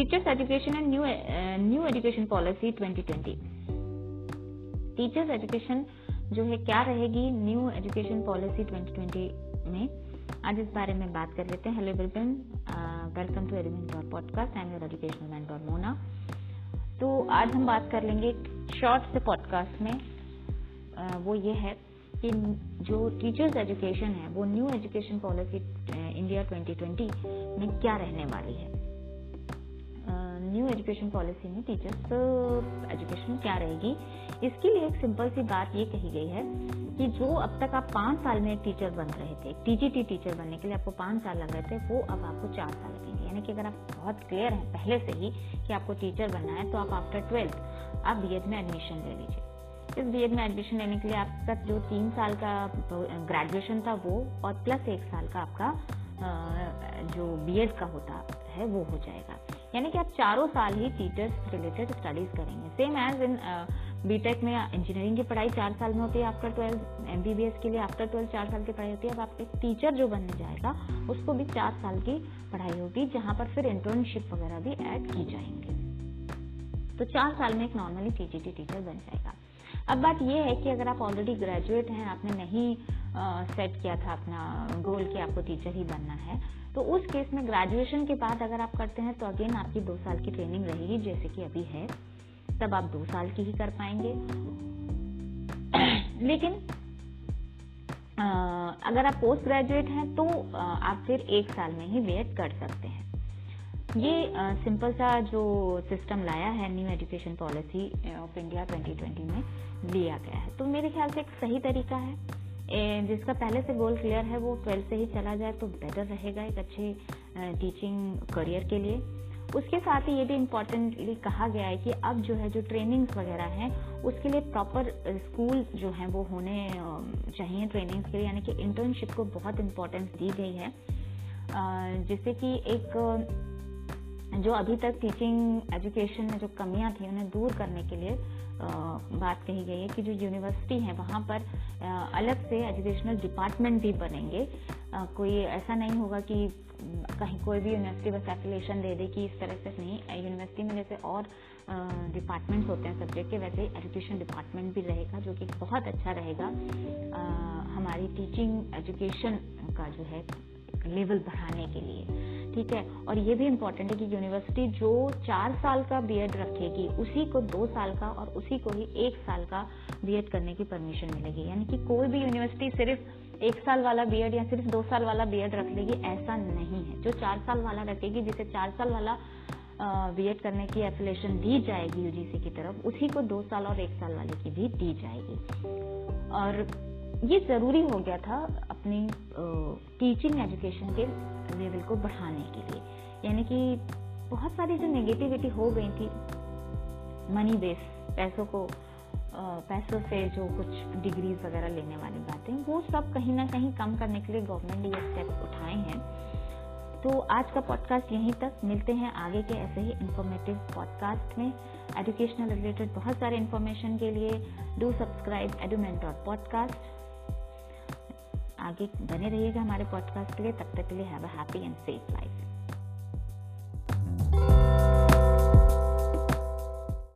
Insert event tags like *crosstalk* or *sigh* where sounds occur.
Teachers education and new new education policy 2020 teachers education जो है क्या रहेगी न्यू एजुकेशन पॉलिसी 2020 में? आज इस बारे में बात कर लेते हैं। Hello welcome welcome to Edumentor podcast I am your educational mentor Mona तो आज हम बात कर लेंगे शॉर्ट से पॉडकास्ट में। Uh, वो ये है कि जो टीचर्स एजुकेशन है वो न्यू एजुकेशन पॉलिसी इंडिया 2020 में क्या रहने वाली है। एजुकेशन पॉलिसी में टीचर्स एजुकेशन क्या रहेगी? इसके लिए एक सिंपल सी बात ये कही गई है कि जो अब तक आप पाँच साल में एक टीचर बन रहे थे टीजीटी टीचर बनने के लिए आपको पाँच साल लग रहे थे, वो अब आपको चार साल लगेंगे। यानी कि अगर आप बहुत क्लियर हैं पहले से ही कि आपको टीचर बनना है तो आप आफ्टर ट्वेल्थ आप बी में एडमिशन ले लीजिए। इस बी में एडमिशन लेने के लिए आपका जो तीन साल का ग्रेजुएशन था वो और प्लस एक साल का आपका जो बी का होता है, वो हो जाएगा। यानी कि आप चारों साल ही टीचर्स रिलेटेड स्टडीज़ करेंगे। सेम एज इन बीटेक में इंजीनियरिंग की पढ़ाई चार साल में होती है आफ्टर ट्वेल्थ एमबीबीएस के लिए आफ्टर ट्वेल्व चार साल की पढ़ाई होती है। अब आप एक टीचर जो बनने जाएगा, उसको भी चार साल की पढ़ाई होगी, जहाँ पर फिर इंटर्नशिप वगैरह भी ऐड की जाएँगे। तो चार साल में एक नॉर्मली टीजीटी टीचर बन जाएगा। अब बात यह है कि अगर आप ऑलरेडी ग्रेजुएट हैं आपने नहीं सेट किया था अपना गोल कि आपको टीचर ही बनना है तो उस केस में ग्रेजुएशन के बाद अगर आप करते हैं तो अगेन आपकी दो साल की ट्रेनिंग रहेगी जैसे कि अभी है। तब आप दो साल की ही कर पाएँगे। *clears throat* लेकिन आ, अगर आप पोस्ट ग्रेजुएट हैं तो आप फिर एक साल में ही वेट कर सकते हैं। ये सिंपल सा जो सिस्टम लाया है new education policy of India 2020 में लिया गया है। तो मेरे ख्याल से एक सही तरीका है। जिसका पहले से गोल क्लियर है, वो ट्वेल्थ से ही चला जाए तो बेटर रहेगा एक अच्छे टीचिंग करियर के लिए। उसके साथ ही ये भी इम्पोर्टेंटली कहा गया है कि अब जो है, जो ट्रेनिंग्स वगैरह हैं, उसके लिए प्रॉपर स्कूल जो है, वो होने चाहिए ट्रेनिंग्स के लिए। यानी कि इंटर्नशिप को बहुत इम्पोर्टेंस दी गई है। जिससे कि एक जो अभी तक टीचिंग एजुकेशन में जो कमियाँ थी उन्हें दूर करने के लिए बात कही गई है कि जो यूनिवर्सिटी है, वहाँ पर अलग से एजुकेशनल डिपार्टमेंट भी बनेंगे। कोई ऐसा नहीं होगा कि कहीं कोई भी यूनिवर्सिटी बस एफिलेशन दे दे कि इस तरह से नहीं। यूनिवर्सिटी में जैसे और डिपार्टमेंट्स होते हैं सब्जेक्ट के, वैसे एजुकेशन डिपार्टमेंट भी रहेगा, जो कि बहुत अच्छा रहेगा। हमारी टीचिंग एजुकेशन का जो है लेवल बढ़ाने के लिए। ठीक है? और ये भी इम्पोर्टेंट है कि यूनिवर्सिटी जो चार साल का बीएड रखेगी, उसी को दो साल का और उसी को ही एक साल का बीएड करने की परमिशन मिलेगी। यानी कि कोई भी यूनिवर्सिटी सिर्फ़ एक साल वाला बीएड या सिर्फ़ दो साल वाला बीएड रख लेगी, ऐसा नहीं है। जो चार साल वाला रखेगी, जिसे चार साल वाला बी बीएड करने की एफिलेशन दी जाएगी यूजीसी की तरफ़, उसी को दो साल और एक साल वाले की भी दी जाएगी। और ये ज़रूरी हो गया था अपनी टीचिंग एजुकेशन के लेवल को बढ़ाने के लिए। यानी कि बहुत सारी जो नेगेटिविटी हो गई थी मनी बेस पैसों को पैसों से जो कुछ डिग्रीज वगैरह लेने वाली बातें, वो सब कहीं ना कहीं कम करने के लिए गवर्नमेंट ने ये स्टेप्स उठाए हैं। तो आज का पॉडकास्ट यहीं तक। मिलते हैं आगे के ऐसे ही इंफॉर्मेटिव पॉडकास्ट में। एजुकेशनल रिलेटेड बहुत सारे इन्फॉर्मेशन के लिए do subscribe Edument dot podcast आगे बने रहिएगा हमारे पॉडकास्ट के लिए, तब तक के लिए have a happy and safe life